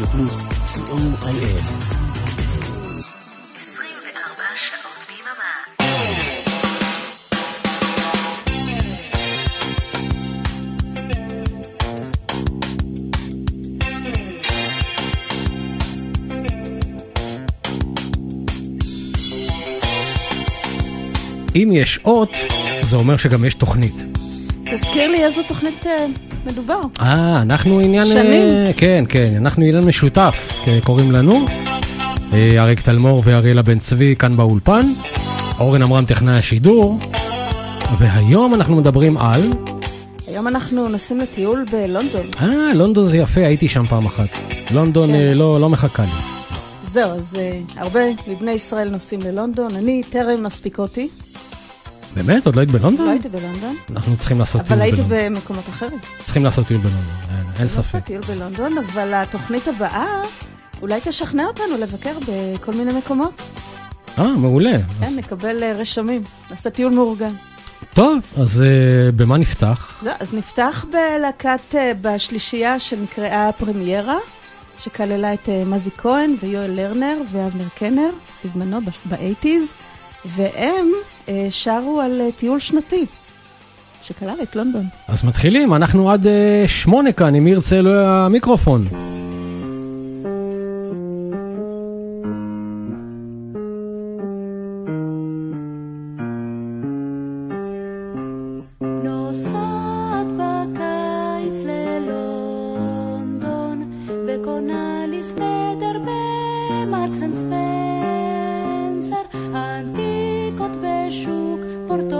רדיו פלוס, co.il. 24 שעות ביממה. אם יש אות, זה אומר שגם יש תוכנית. תזכיר לי איזו תוכנית אה, מדובר. אה, אנחנו עניין... אה, שנים. כן, כן, אנחנו עניין משותף, אה, קוראים לנו. אה, אריק תלמור ואריאלה בן צבי כאן באולפן. אורן עמרם טכנאי השידור. והיום אנחנו מדברים על... היום אנחנו נוסעים לטיול בלונדון. אה, לונדון זה יפה, הייתי שם פעם אחת. לונדון כן. אה, לא, לא מחכה לי. זהו, אז אה, הרבה מבני ישראל נוסעים ללונדון. אני טרם מספיק אותי, באמת? עוד לא היית בלונדון? לא הייתי בלונדון, אנחנו צריכים לעשות טיול אבל הייתי בלונדון. במקומות אחרים. צריכים לעשות טיול בלונדון, אין- אין לא ספק. טיול בלונדון, אבל התוכנית הבאה אולי תשכנע אותנו לבקר בכל מיני מקומות. אה, מעולה. כן, נקבל אה, רשמים, נעשה טיול מאורגן. טוב, אז אה, במה נפתח? זהו, אז נפתח בלהקת, אה, בשלישייה שנקראה פרמיירה, שכללה את אה, מזי כהן ויואל לרנר ואבנר קנר, בזמנו, באייטיז, והם שרו על אה, טיול שנתי, שכלל את לונדון. אז מתחילים, אנחנו עד אה, שמונה כאן, אם ירצה יהיה המיקרופון. por todo.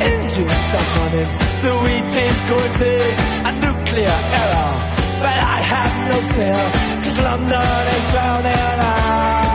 engines stop running, the wheat is going thick, a nuclear error. But I have no fear, cause London is drowning. I,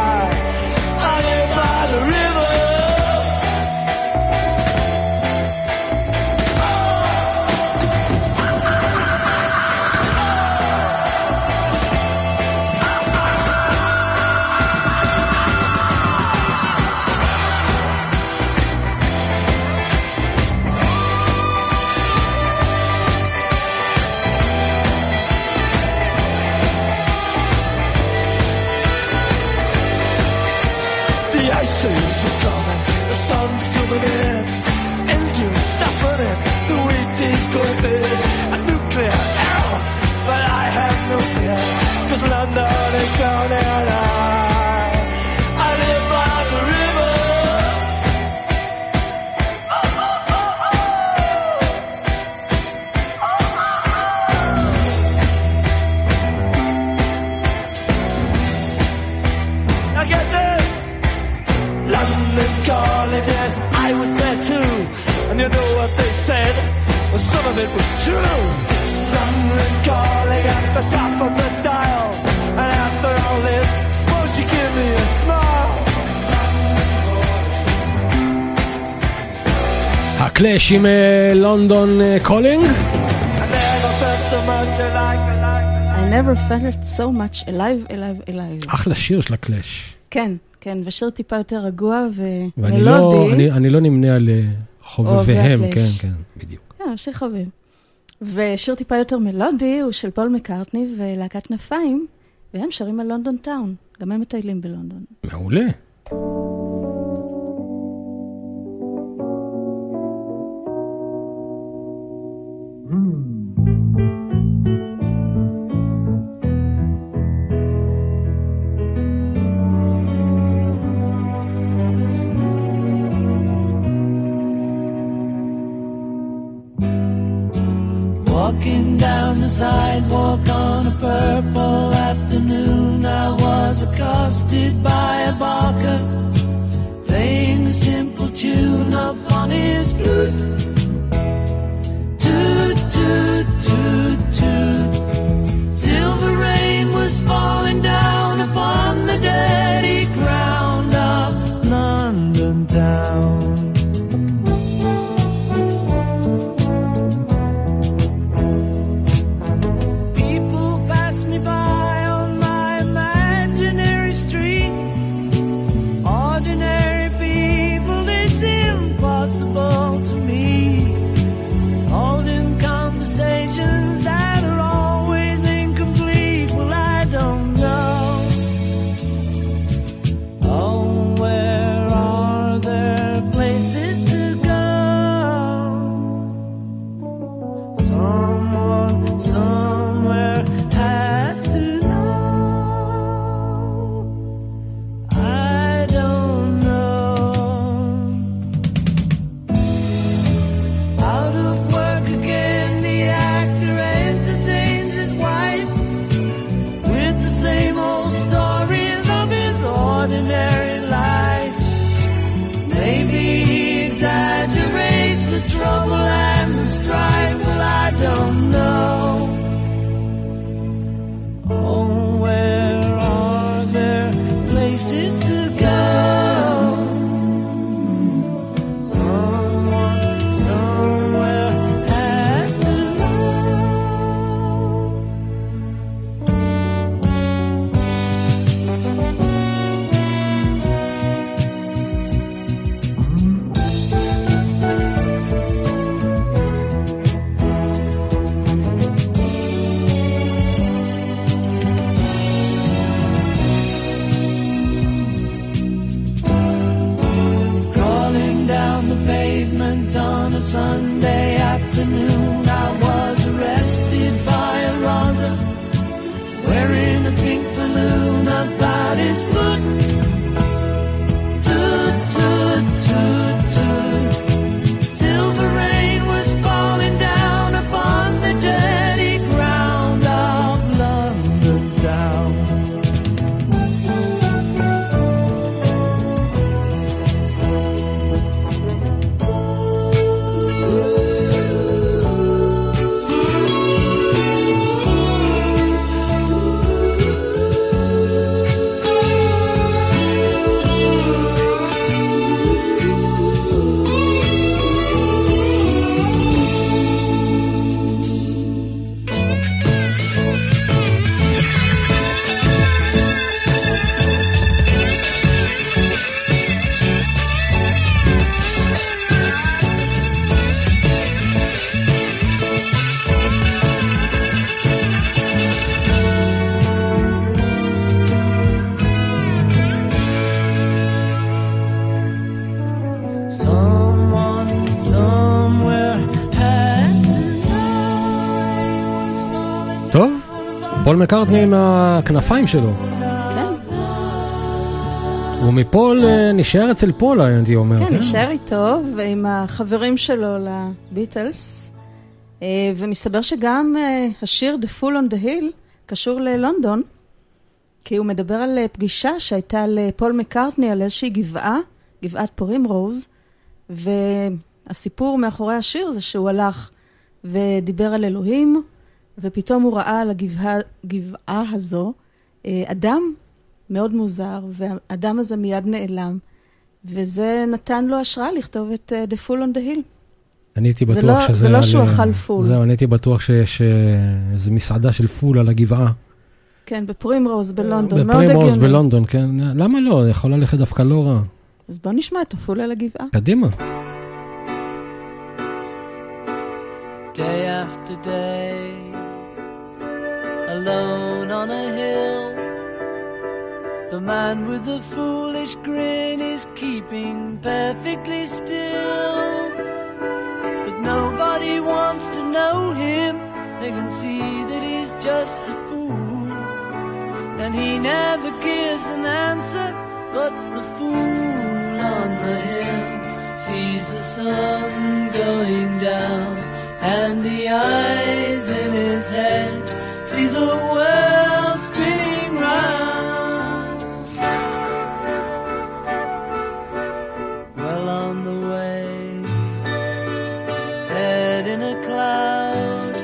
חודש עם לונדון קולינג. I never felt so much alive, alive, alive. אחלה שיר של הקלאש. כן, כן, ושיר טיפה יותר רגוע ומלודי. לא, אני, אני לא נמנה על אה, חובביהם, כן, כן, בדיוק. כן, שיר חובב. ושיר טיפה יותר מלודי הוא של פול מקארטני ולהקת כנפיים, והם שרים על לונדון טאון. גם הם מטיילים בלונדון. מעולה. Hmm. Walking down the sidewalk on a purple afternoon, I was accosted by a barker playing a simple tune upon his flute do, do, do. מקארטני עם הכנפיים שלו. כן, ומפול אה, נשאר אצל פול, הייתי אומר. כן, נשאר איתו ועם החברים שלו לביטלס. אה, ומסתבר שגם אה, השיר The Fool on the Hill קשור ללונדון, כי הוא מדבר על אה, פגישה שהייתה לפול מקארטני על איזושהי גבעה, גבעת פורים רוז, והסיפור מאחורי השיר זה שהוא הלך ודיבר על אלוהים, ופתאום הוא ראה על הגבעה גבעה הזו אה, אדם מאוד מוזר, והאדם הזה מיד נעלם, וזה נתן לו השראה לכתוב את אה, The Fool on the Hill. אני הייתי זה בטוח לא- שזה... זה לא על, שהוא אה, אכל פול. זהו, אני הייתי בטוח שיש איזה מסעדה של פול על הגבעה. כן, בפרים רוז בלונדון, מאוד הגיוני. רוז בלונדון, כן. למה לא? יכול ללכת דווקא לא רע. אז בוא נשמע את הפול על הגבעה. קדימה. Day after day, alone on a hill. The man with the foolish grin is keeping perfectly still. But nobody wants to know him, they can see that he's just a fool. And he never gives an answer, but the fool on the hill sees the sun going down, and the eyes in his head see the world spinning round. Well on the way, head in a cloud,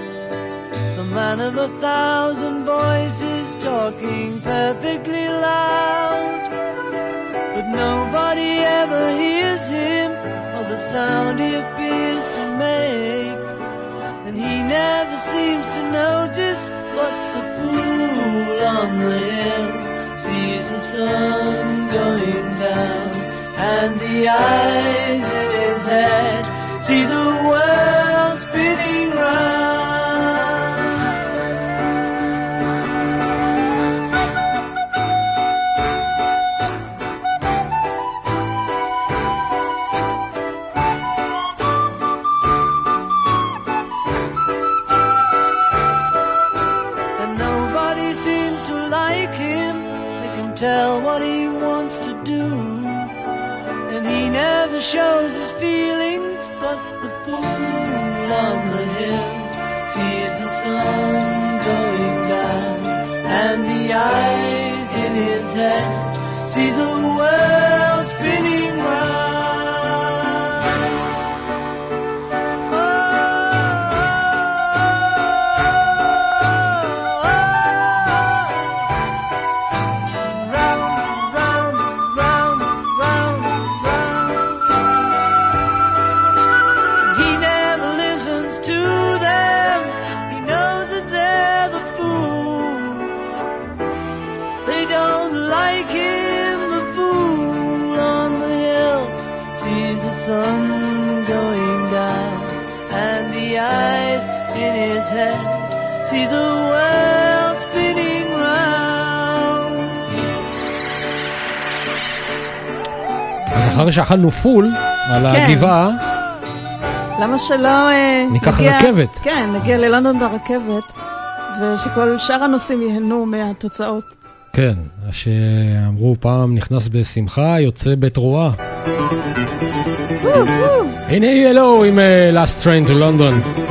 the man of a thousand voices talking perfectly loud. But nobody ever hears him or the sound he never seems to notice what the fool on the hill sees the sun going down. And the eyes in his head see the world spinning round. Shows his feelings. But the fool on the hill sees the sun going down, and the eyes in his head see the world שאכלנו פול על כן. הגבעה, למה שלא אה, ניקח נגיע- רכבת. כן, נגיע ללונדון ברכבת, ושכל שאר הנוסעים ייהנו מהתוצאות. כן, שאמרו פעם נכנס בשמחה, יוצא בתרועה. הנה ELO עם אה, Last Train to London.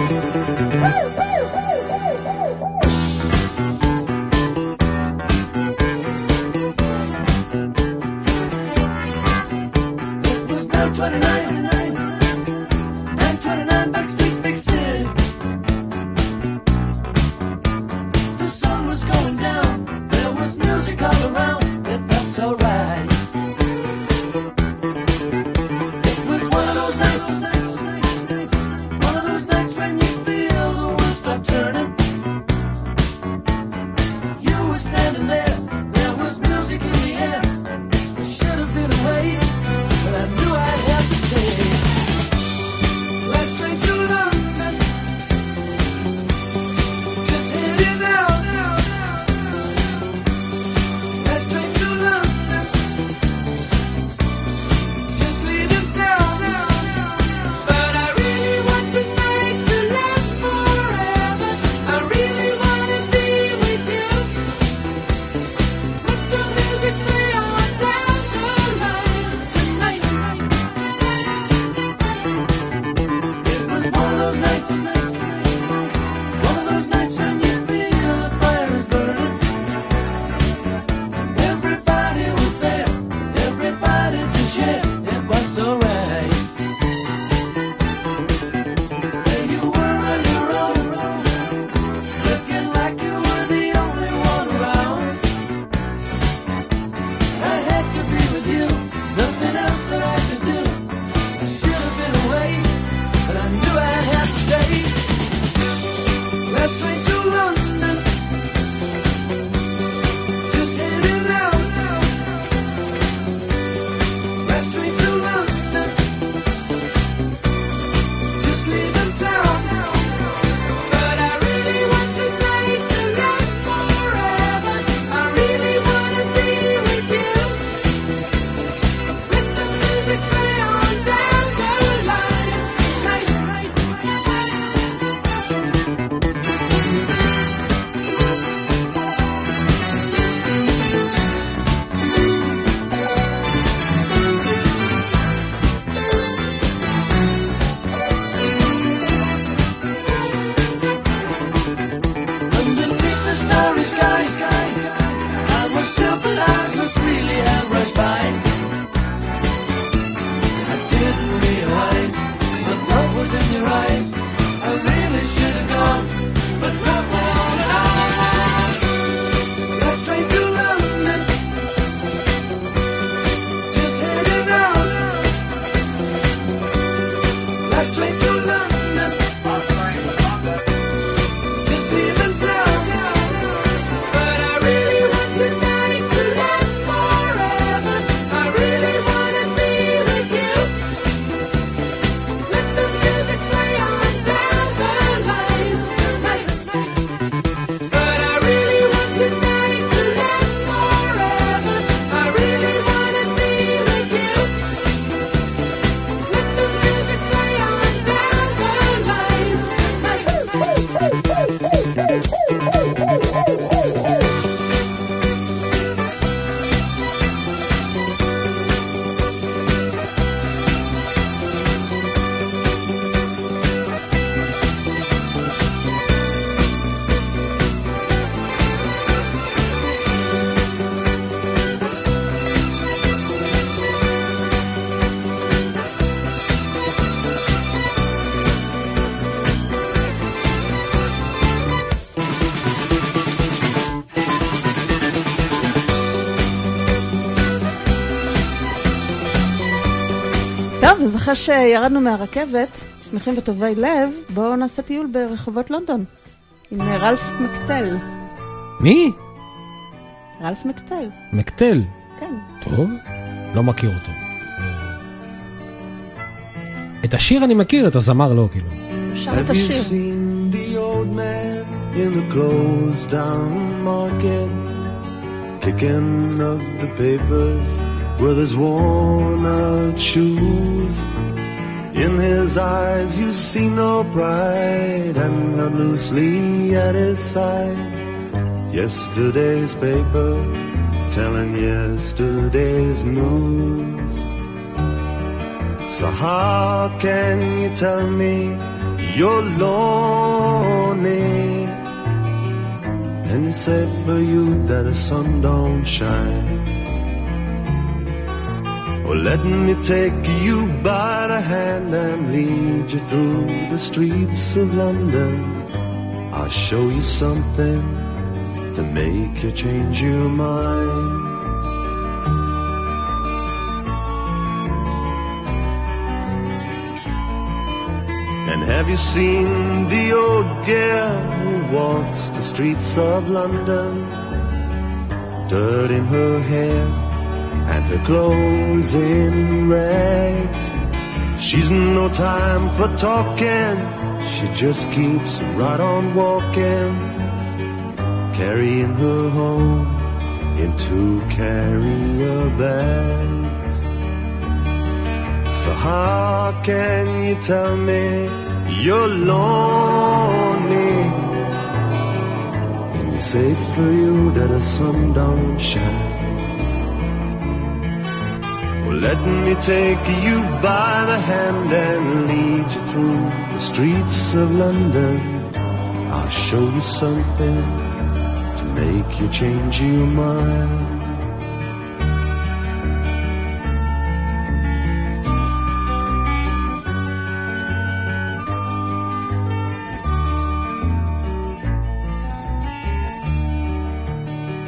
אחרי שירדנו מהרכבת, שמחים וטובי לב, בואו נעשה טיול ברחובות לונדון. עם אה, רלף מקטל. מי? רלף מקטל, מקטל. כן. טוב, לא מכיר אותו. את השיר אני מכיר, את הזמר לא, כאילו. הוא שר את השיר. seen the old man in the closed down market? Kicking up the papers with his worn out shoes. In his eyes you see no pride and held loosely at his side. Yesterday's paper telling yesterday's news. So how can you tell me you're lonely? And safe for you that the sun don't shine. Let me take you by the hand and lead you through the streets of London. I'll show you something to make you change your mind. And have you seen the old girl who walks the streets of London? Dirt in her hair and her clothes in rags. She's no time for talking, she just keeps right on walking, carrying her home in two carrier bags. So how can you tell me you're lonely when it's safe for you that the sun don't shine? Let me take you by the hand and lead you through the streets of London. I'll show you something to make you change your mind.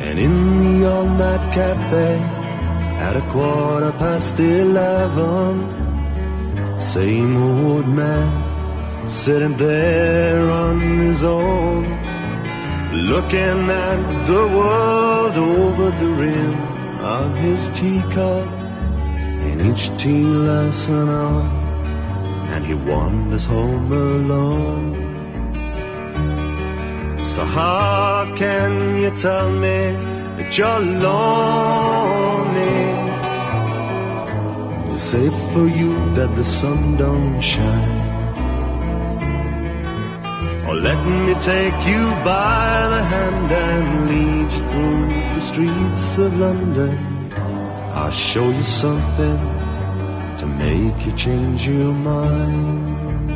And in the all-night cafe at a quarter past eleven, same old man sitting there on his own, looking at the world over the rim of his teacup, and each tea lasts an hour, oh, and he wanders home alone. So how can you tell me that you're lonely? Safe for you that the sun don't shine. Or let me take you by the hand and lead you through the streets of London. I'll show you something to make you change your mind.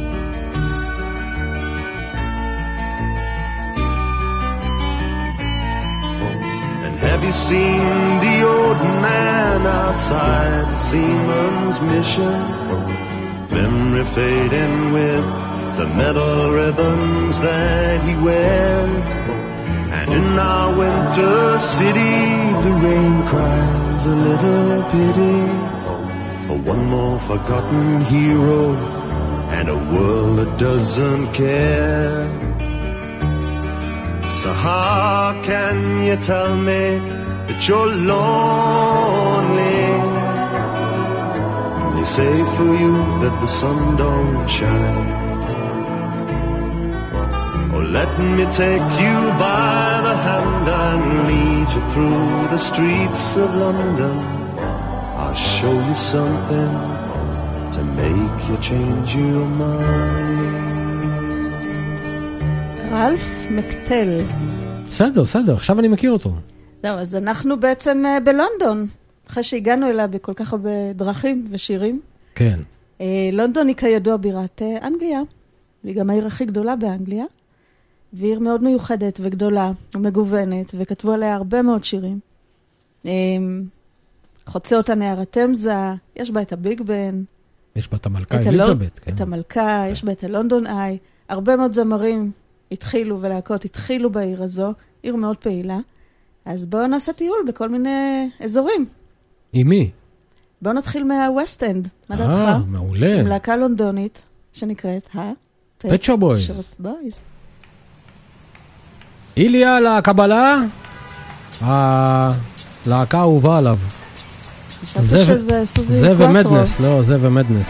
And have you seen the old man outside seaman's mission? Memory fading with the metal ribbons that he wears. And in our winter city, the rain cries a little pity for one more forgotten hero and a world that doesn't care. So how can you tell me that you're lonely? They say for you that the sun don't shine. Oh, let me take you by the hand and lead you through the streets of London. I'll show you something to make you change your mind. רלף מקטל. בסדר, בסדר, עכשיו אני מכיר אותו. זהו, אז אנחנו בעצם אה, בלונדון, אחרי שהגענו אליה בכל כך הרבה דרכים ושירים. כן. אה, לונדון היא כידוע בירת אה, אנגליה, והיא גם העיר הכי גדולה באנגליה, והיא עיר מאוד מיוחדת וגדולה ומגוונת, וכתבו עליה הרבה מאוד שירים. חוצה אותה נהר התמזה, יש בה את הביג בן, יש בה את המלכה את. אליזבת. כן. את המלכה, יש בה את הלונדון איי. הרבה מאוד זמרים התחילו ולהקות התחילו בעיר הזו, עיר מאוד פעילה. אז בואו נעשה טיול בכל מיני אזורים. עם מי? בואו נתחיל מהווסט אנד, מה אה, דעתך? מעולה. עם להקה לונדונית שנקראת ה... Boys. בויז. איליה לקבלה, הלהקה האהובה עליו. חשבתי זה שזה סוזי זה קוואטרו. ומדנס, לא, זה ומדנס.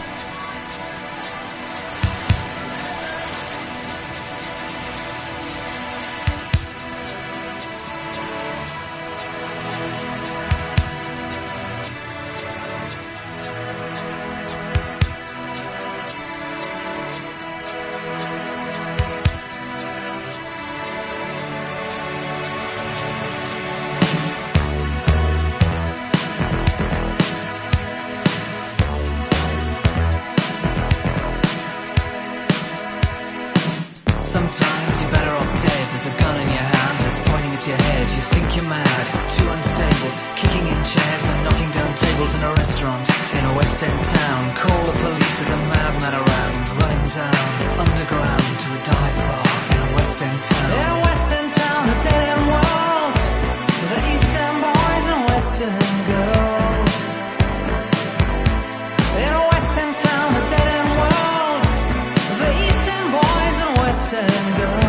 Girls.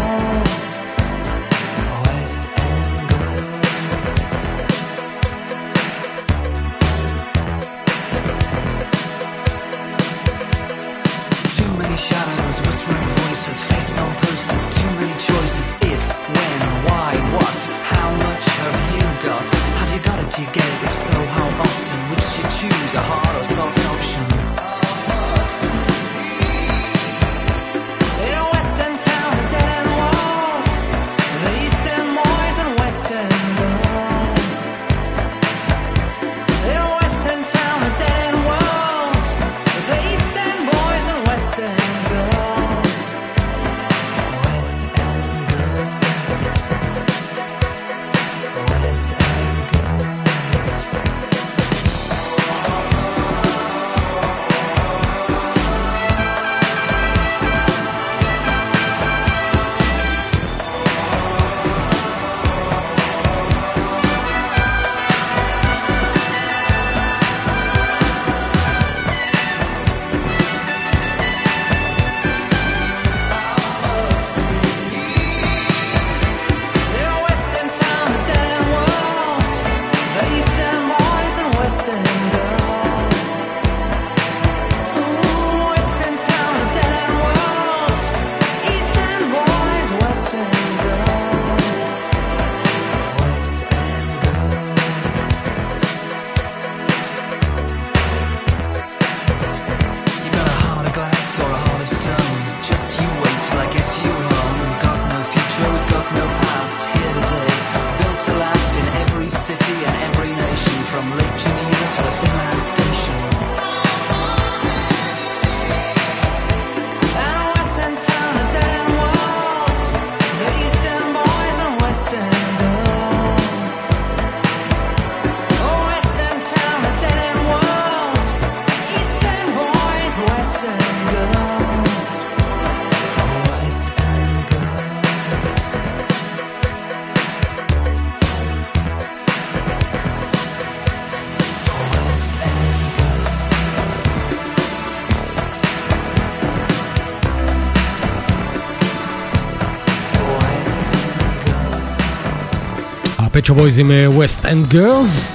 הפט בויז עם ווסט אנד גרלס.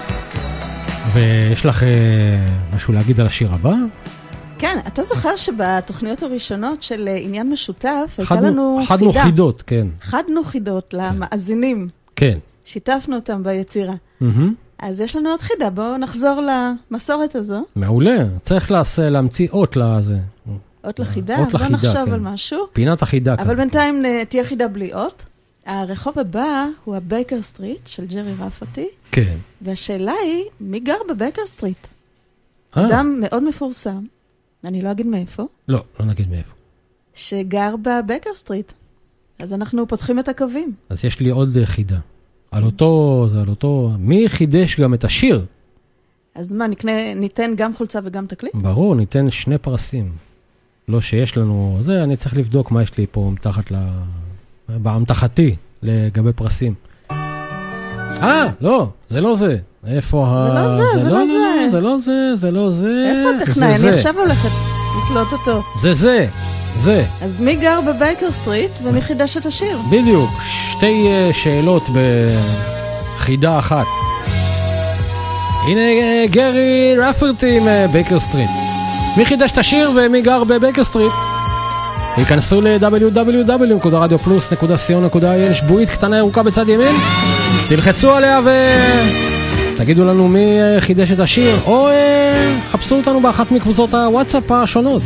ויש לך אה, משהו להגיד על השיר הבא? כן, אתה זוכר שבתוכניות הראשונות של אה, עניין משותף, הייתה חדנו- לנו חדנו חידה. חידות, כן. חדנו חידות למאזינים, כן. שיתפנו אותם ביצירה. מהמם. אז יש לנו עוד חידה, בואו נחזור למסורת הזו. מעולה. צריך לעש- להמציא אות לזה. אות לחידה, אות לחידה, נחשוב כן. על משהו. פינת החידה. אבל כאן. בינתיים אה, תהיה חידה בלי אות. הרחוב הבא הוא הבייקר סטריט של ג'רי רפתי, כן. והשאלה היא, מי גר בבייקר סטריט? אה, אדם מאוד מפורסם, אני לא אגיד מאיפה, לא, לא נגיד מאיפה. שגר בבייקר סטריט. אז אנחנו פותחים את הקווים. אז יש לי עוד חידה. על אותו, זה על אותו, מי חידש גם את השיר? אז מה, נקנה, ניתן גם חולצה וגם תקליט? ברור, ניתן שני פרסים. לא שיש לנו, זה, אני צריך לבדוק מה יש לי פה מתחת ל... באמתחתי לגבי פרסים. אה, לא, זה לא זה. איפה ה... זה לא זה, זה לא זה. זה לא זה, זה לא זה. איפה זה הטכנאי? אני זה. עכשיו הולכת לתלות אותו. זה זה, זה, אז מי גר בבייקר סטריט ומי חידש את השיר? בדיוק. שתי אה, שאלות בחידה אחת. הנה אה, גרי רפרטי עם אה, בייקר סטריט. מי חידש את השיר ומי גר בבייקר סטריט? היכנסו ל-www.radioplus.co.il שבועית קטנה ירוקה בצד ימין, תלחצו עליה ותגידו לנו מי אה, חידש את השיר, או אה, חפשו אותנו באחת מקבוצות הוואטסאפ השונות.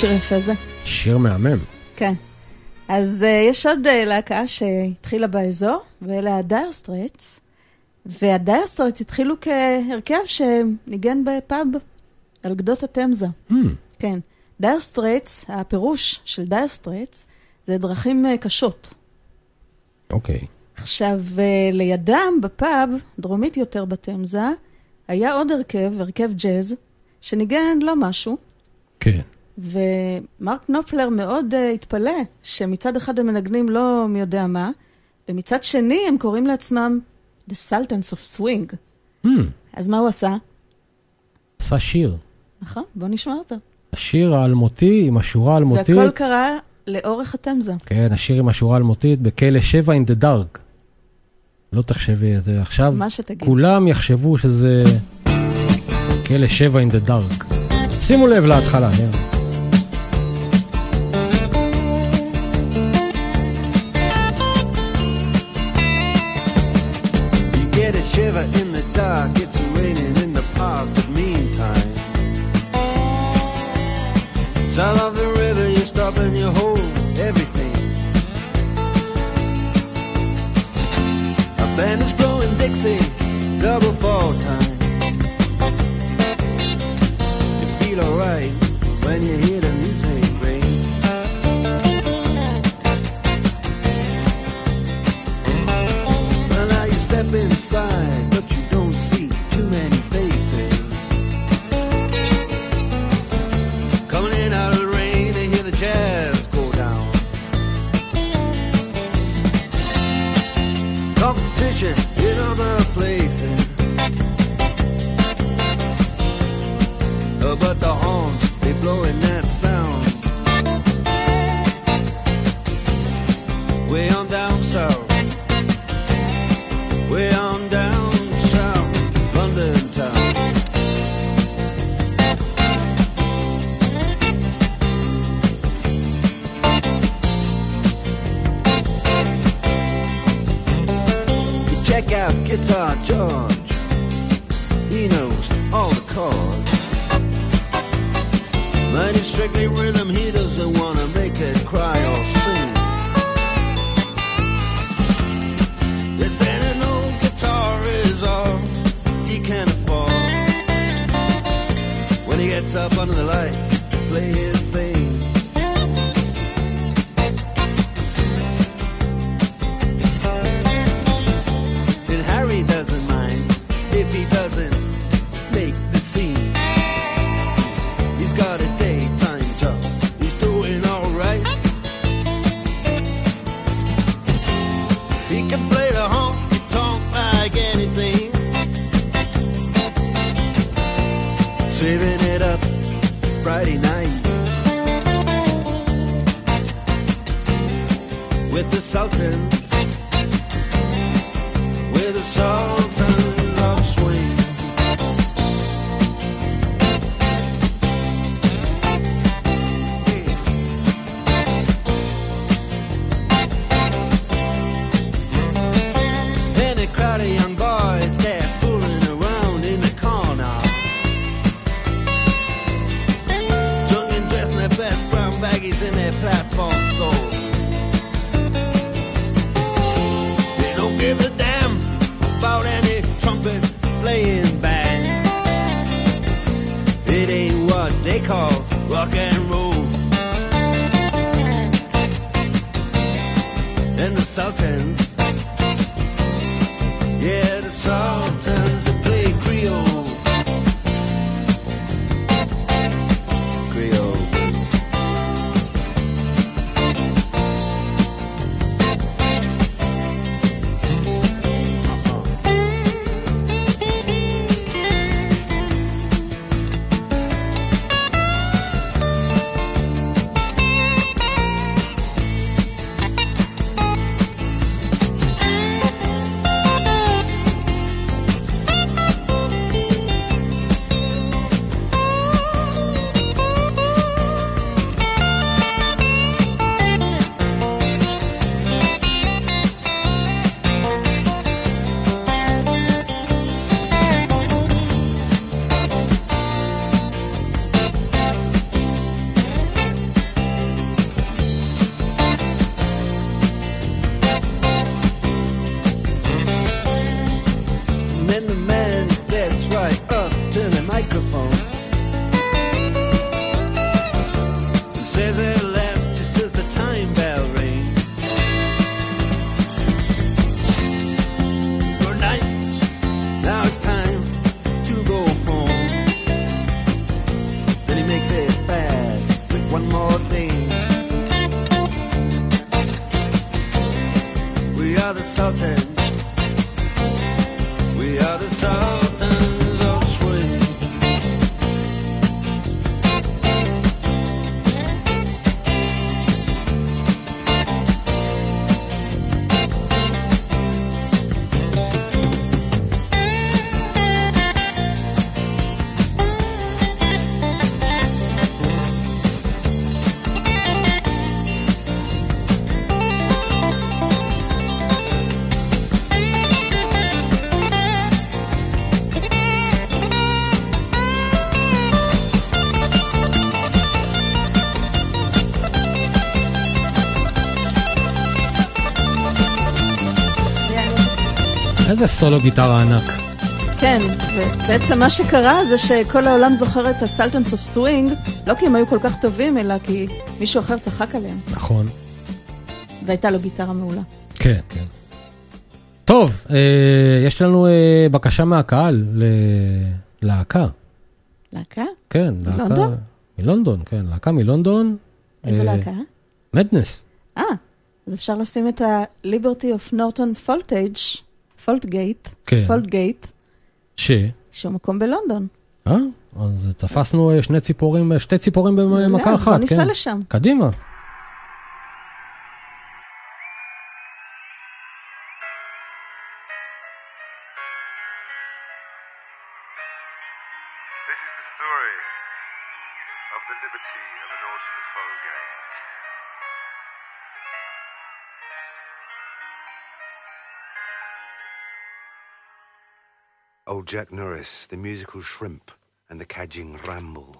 שיר יפה זה. שיר מהמם. כן. אז uh, יש עוד uh, להקה שהתחילה באזור, ואלה הדייר סטרייטס. והדייר סטרייטס התחילו כהרכב שניגן בפאב על גדות התמזה. Hmm, כן. דייר סטרייטס, הפירוש של דייר סטרייטס, זה דרכים uh, קשות. אוקיי. עכשיו, uh, לידם בפאב, דרומית יותר בתמזה, היה עוד הרכב, הרכב ג'אז, שניגן לא משהו, כן. ומרק נופלר מאוד uh, התפלא שמצד אחד הם מנגנים לא מי יודע מה, ומצד שני הם קוראים לעצמם The Sultans of Swing. Mm. אז מה הוא עשה? עשה שיר. נכון, בוא נשמע אותו. השיר האלמותי עם השורה האלמותית. והכל קרה לאורך התמזה. כן, השיר עם השורה האלמותית בכלא 7 in the dark. לא תחשבי את זה עכשיו. מה שתגיד. כולם יחשבו שזה כלא 7 in the dark. שימו לב להתחלה, נראה. o'clock, it's raining in the park, but meantime. Sound of the river, you're stopping your whole everything. A band is blowing Dixie, double fall time. You feel alright when you hear. blowing that sound. they call rock and roll. And the Sultans, yeah, the Sultans. salted. איזה סולו גיטרה ענק. כן, ובעצם מה שקרה זה שכל העולם זוכר את הסלטנס אוף סווינג, לא כי הם היו כל כך טובים, אלא כי מישהו אחר צחק עליהם, נכון. והייתה לו גיטרה מעולה. כן, כן. טוב, אה, יש לנו אה, בקשה מהקהל ללהקה. להקה? כן, להקה. מלונדון? מלונדון, כן, להקה מלונדון. איזה להקה? מדנס. אה, אז אפשר לשים את ה-Liberty of Norton Voltage, פולטגייט, כן. פולטגייט, ש? שהוא מקום בלונדון. אה? אז תפסנו אה, שני ציפורים, אה, שתי ציפורים במכה אחת, בוא כן. ניסע לשם. קדימה. Old Jack Norris, the musical shrimp, and the cadging ramble.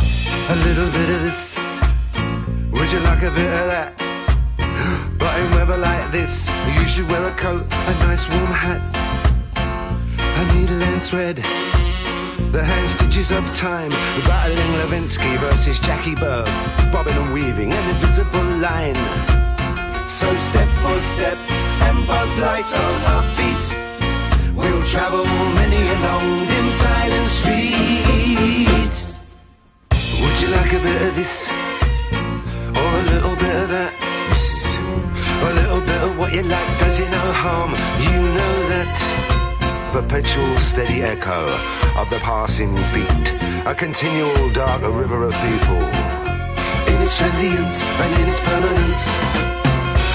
A little bit of this, would you like a bit of that? But in weather like this, you should wear a coat, a nice warm hat, a needle and thread. The hand stitches of time, battling Levinsky versus Jackie Berg, bobbing and weaving an invisible line. So step for step, and both lights on our feet, we'll travel many a long, dim, silent street. Would you like a bit of this, or a little bit of that. A little bit of what you like, does you no harm? You know that perpetual steady echo of the passing feet, a continual dark river of people, in its transience and in its permanence.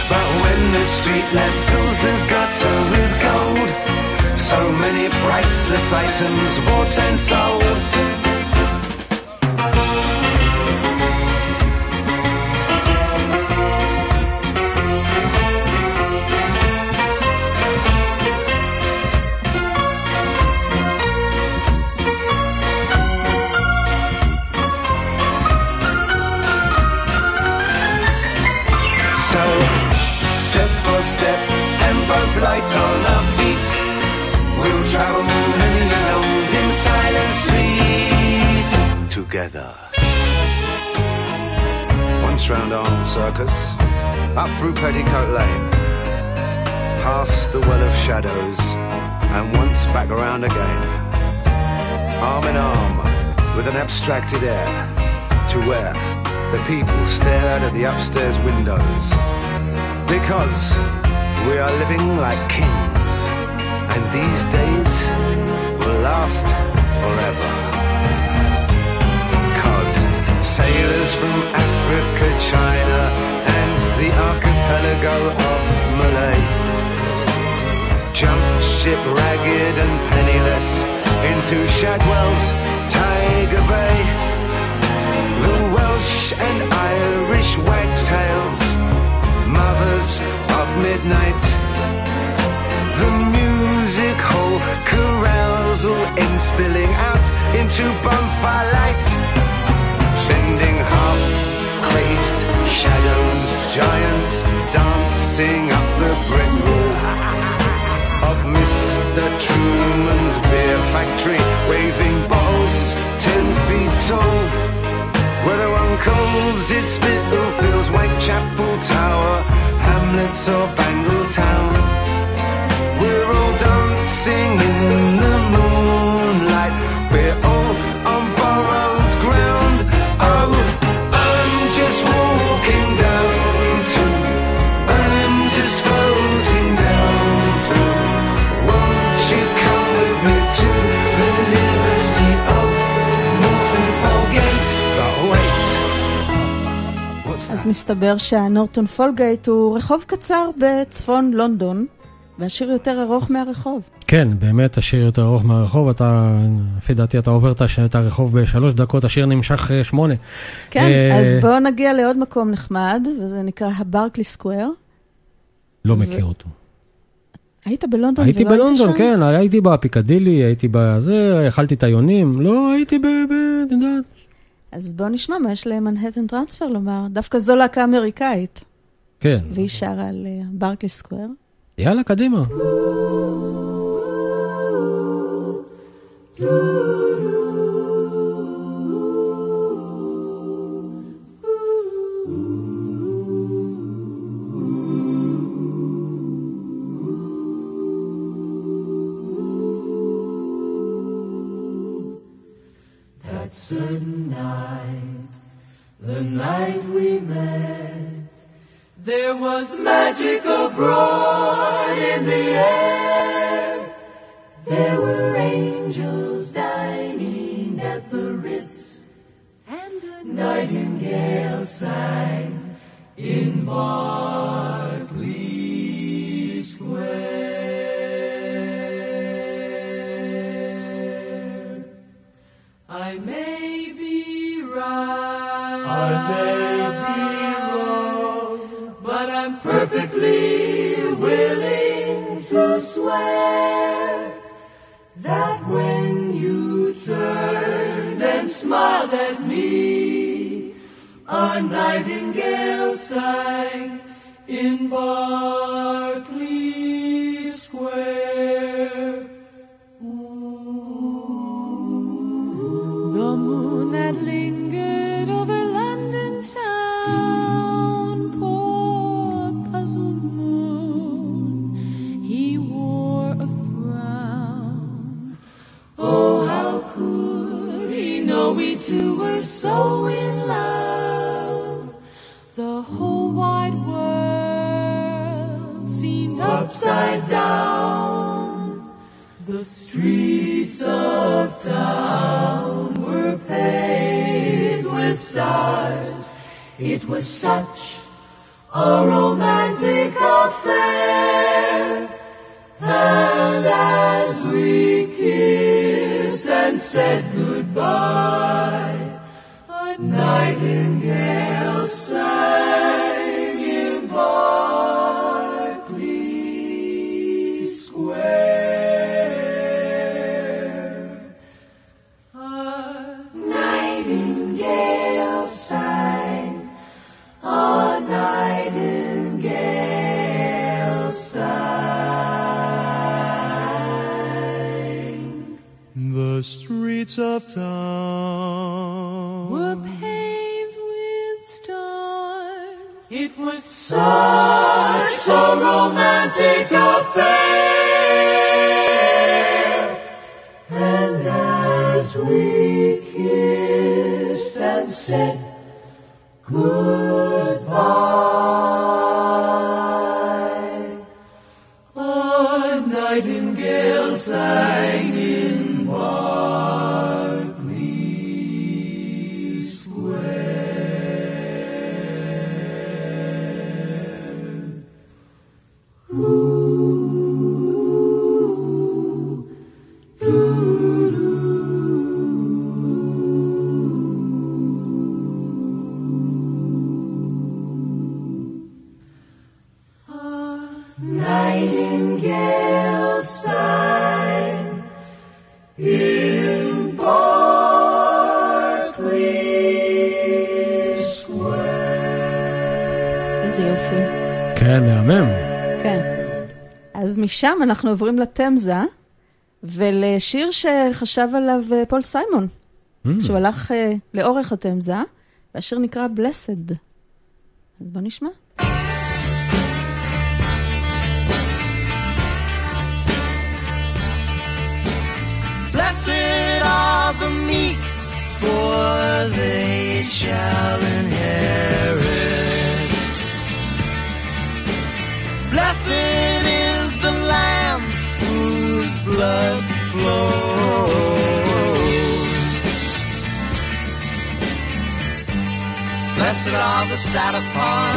But when the street lamp fills the gutter with gold, so many priceless items bought and sold. Together. Once round Arnold Circus, up through Petticoat Lane, past the Well of Shadows, and once back around again, arm in arm, with an abstracted air, to where the people stare out of the upstairs windows. Because we are living like kings, and these days will last forever. Sailors from Africa, China, and the archipelago of Malay jumped ship ragged and penniless into Shadwell's Tiger Bay. The Welsh and Irish wagtails, mothers of midnight. The music hall carousal ends spilling out into bonfire Truman's beer factory, waving bottles ten feet tall. Whether one calls it Spitalfields, Whitechapel Tower, Hamlets or Bangle Town, we're all dancing מסתבר שהנורטון פולגייט הוא רחוב קצר בצפון לונדון, והשיר יותר ארוך מהרחוב. כן, באמת השיר יותר ארוך מהרחוב, אתה, לפי דעתי אתה עובר את הרחוב בשלוש דקות, השיר נמשך אה, שמונה. כן, אה, אז בואו נגיע לעוד מקום נחמד, וזה נקרא הברקלי סקוואר. לא מכיר אותו. היית בלונדון הייתי ולא היית בלונדון, שם? כן, הייתי בפיקדילי, הייתי בזה, אכלתי את היונים, לא, הייתי. ב- את יודעת. אז בואו נשמע מה יש למנהטן טרנספר לומר. דווקא זו להקה אמריקאית, כן. והיא שרה על אה, ברקלי סקוואר. יאללה, קדימה. That certain night, the night we met, there was magic abroad in the air. There were angels a nightingale sang in Berkeley was such a romantic affair. And as we kissed and said goodbye, was such a romantic affair. משם אנחנו עוברים לתמזה, ולשיר שחשב עליו אה, פול סיימון, Mm. שהוא הלך אה, לאורך התמזה, והשיר נקרא Blessed. אז בוא נשמע. Blessed are the meek, for they shall inherit. Blessed are the sat upon,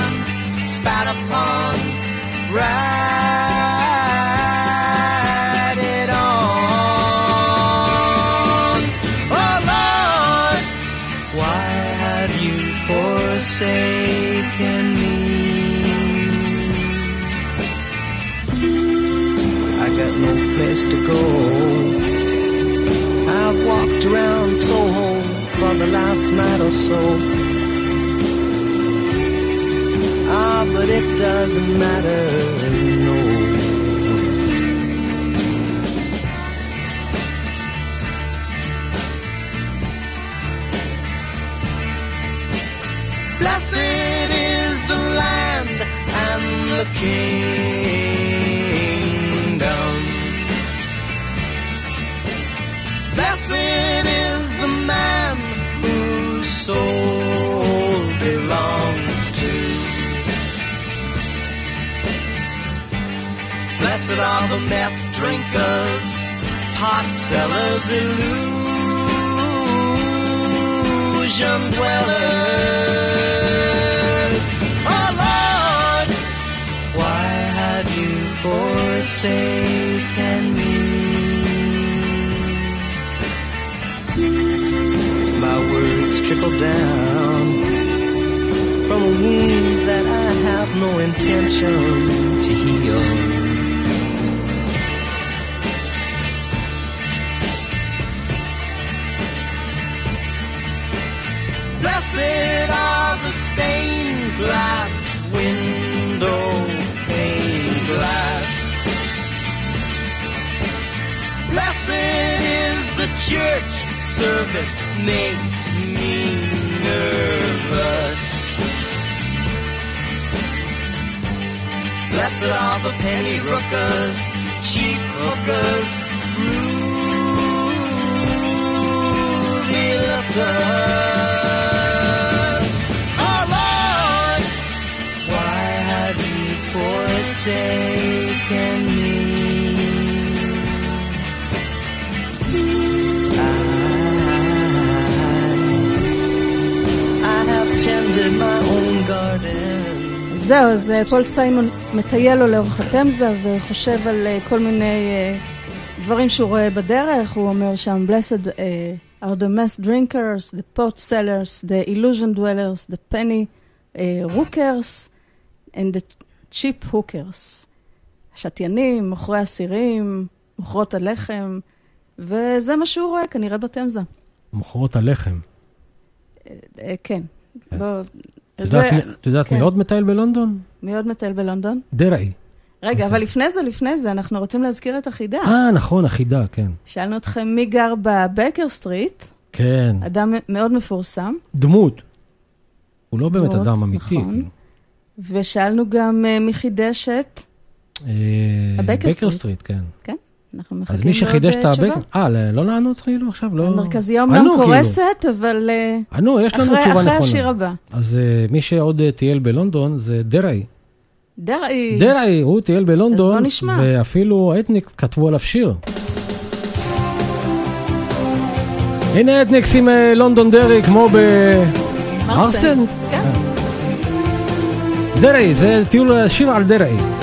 spat upon, ride on. Oh Lord, why have you forsaken me? I got no place to go. I've walked around Soho for the last night or so. but it doesn't matter, no. Blessed is the land and the kingdom. Blessed is the man whose soul. Blessed are the meth drinkers, pot sellers, illusion dwellers. Oh Lord, why have you forsaken me? My words trickle down from a wound that I have no intention to heal. Blessed are the stained glass window pane glass. Blessed is the church service makes me nervous. Blessed are the penny rookers, cheap hookers, groovy lookers. Forsaken me? זהו, אז אה, פול סיימון מטייל לו לאורך התמזה וחושב על אה, כל מיני אה, דברים שהוא רואה בדרך. הוא אומר שם, Blessed אה, are the mass drinkers, the pot sellers, the illusion dwellers, the penny אה, rookers and the cheap hookers. השתיינים, מוכרי הסירים, מוכרות הלחם, וזה מה שהוא רואה כנראה בתמזה. מוכרות הלחם. אה, כן. בוא... את יודעת זה- מי- כן. עוד מטייל בלונדון? מי עוד מטייל בלונדון? דרעי. רגע, אבל לפני זה, לפני זה, אנחנו רוצים להזכיר את החידה. אה, נכון, החידה, כן. שאלנו אתכם מי גר בבייקר סטריט, כן. אדם מאוד מפורסם, דמות. הוא לא באמת אדם אמיתי. נכון. ושאלנו גם אה, מי חידש את... אה, בייקר סטריט. סטריט, כן. אנחנו מחכים אז מי שחידש את לעוד, אה, הבייקר... אה, לא לענות כאילו עכשיו? לא... המרכזייה אומנם ענו, כאילו. קורסת, אבל ענו, יש לנו אחרי תשובה אחרי נכונה. השיר הבא. אז מי שעוד טייל בלונדון זה דרעי. דרעי. דרעי, הוא טייל בלונדון, אז בוא נשמע. ואפילו אתניק כתבו עליו שיר. הנה אתניקס עם לונדון דרעי, כמו בארסן. כן. Derei, fiul și al Derei.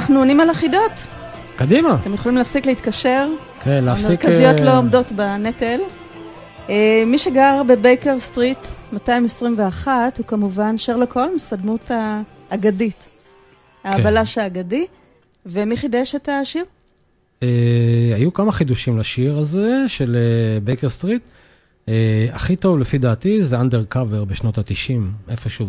אנחנו עונים על החידות. קדימה. אתם יכולים להפסיק להתקשר. כן, להפסיק... המרכזיות אה, לא עומדות בנטל. אה, מי שגר בבייקר סטריט 221 הוא כמובן שרלוק הולמס, הדמות האגדית. כן. הבלש האגדי. ומי חידש את השיר? אה, היו כמה חידושים לשיר הזה של בייקר סטריט. אה, הכי טוב לפי דעתי זה אנדר קאבר בשנות ה-90, איפשהו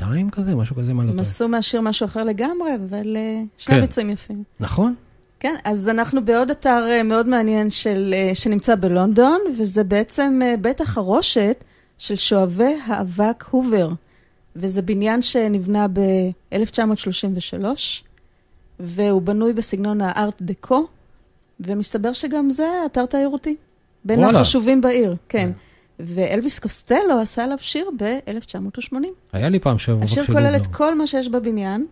ב-92 כזה, משהו כזה, מה לא הם טוב. עשו מהשיר משהו אחר לגמרי, אבל אה, שני כן. ביצועים יפים. נכון? כן, אז אנחנו בעוד אתר אה, מאוד מעניין של, אה, שנמצא בלונדון, וזה בעצם בית החרושת של שואבי האבק הובר. וזה בניין שנבנה ב-1933, והוא בנוי בסגנון הארט דקו, ומסתבר שגם זה אתר תיירותי. בין וואלה. החשובים בעיר, כן. ואלוויס קוסטלו עשה עליו שיר ב-1980. היה לי פעם שבוע השיר כולל את כל מה שיש בבניין,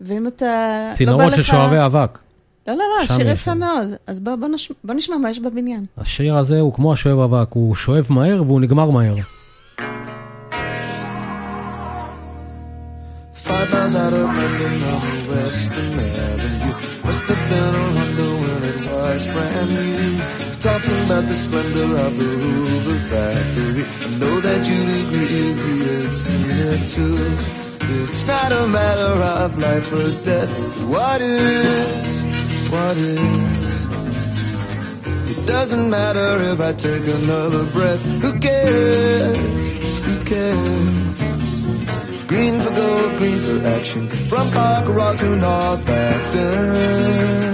ואם אתה... לא צינורות של שואבי אבק. לא, לא, לא, שיר יפה. מאוד. אז בוא, בוא, נש... בוא נשמע מה יש בבניין. השיר הזה הוא כמו השואב אבק, הוא שואב מהר והוא נגמר מהר. Five miles out of London on the Western Avenue. Must have been when it was brand new. Talking about the splendor of the Hoover factory. I know that you'd agree you had seen it too. It's not a matter of life or death. What is? What is? It doesn't matter if I take another breath. Who cares? Who cares? Green for gold, green for action. From Park Rock to Northampton.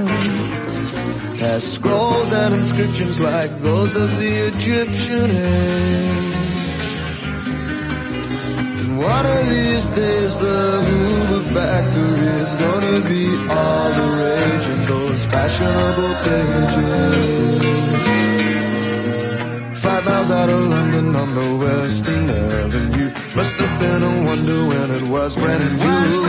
Past scrolls and inscriptions like those of the Egyptian age. And one of these days, the Hoover factory is gonna be all the rage in those fashionable pages. Five miles out of London on the Western Avenue. Must have been a wonder when it was brand new.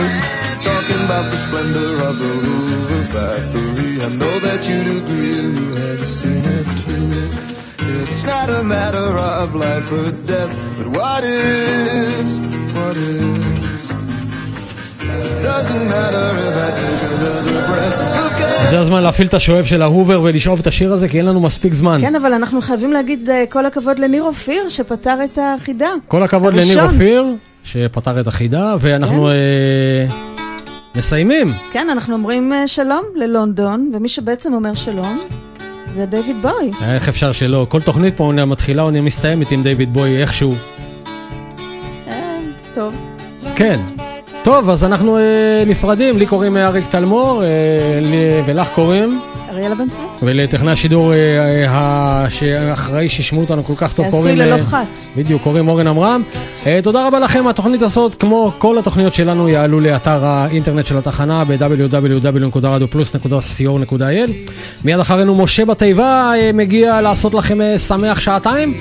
Talking about the splendor of the Hoover factory. I know that you'd agree you had seen it too. It's not a matter of life or death, but what is, what is. זה הזמן להפעיל את השואב של ההובר ולשאוב את השיר הזה, כי אין לנו מספיק זמן. כן, אבל אנחנו חייבים להגיד אה, כל הכבוד לניר אופיר, שפתר את החידה. כל הכבוד לניר. אופיר, שפתר את החידה, ואנחנו אה, מסיימים. כן, אנחנו אומרים אה, שלום ללונדון, ומי שבעצם אומר שלום זה דיוויד בוי. איך אפשר שלא? כל תוכנית פה מתחילה או מסתיימת עם דיוויד בוי איכשהו. אה, טוב. כן. טוב, אז אנחנו אה, נפרדים, לי קוראים אה, אריק תלמור, אה, לי- ולך קוראים, אריאלה בן צבי. ולטכנאי השידור אה, אה, ה- שאחראי שישמעו אותנו כל כך טוב קוראים... ללא אה, חת. בדיוק, קוראים אורן עמרם. אה, תודה רבה לכם, התוכנית הזאת, כמו כל התוכניות שלנו, יעלו לאתר האינטרנט של התחנה ב-www.radioplus.co.il. מיד אחרינו משה בתיבה אה, מגיע לעשות לכם אה, שמח שעתיים.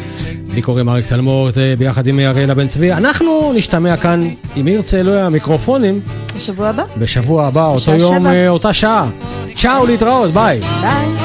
לי קוראים אריק תלמור, אה, ביחד עם אריאלה בן צבי. אנחנו נשתמע כאן, אם ירצה אלוהי המיקרופונים, בשבוע הבא. בשבוע הבא, אותו יום, שבע. אה, אותה שעה. צ'או, להתראות, ביי. ביי.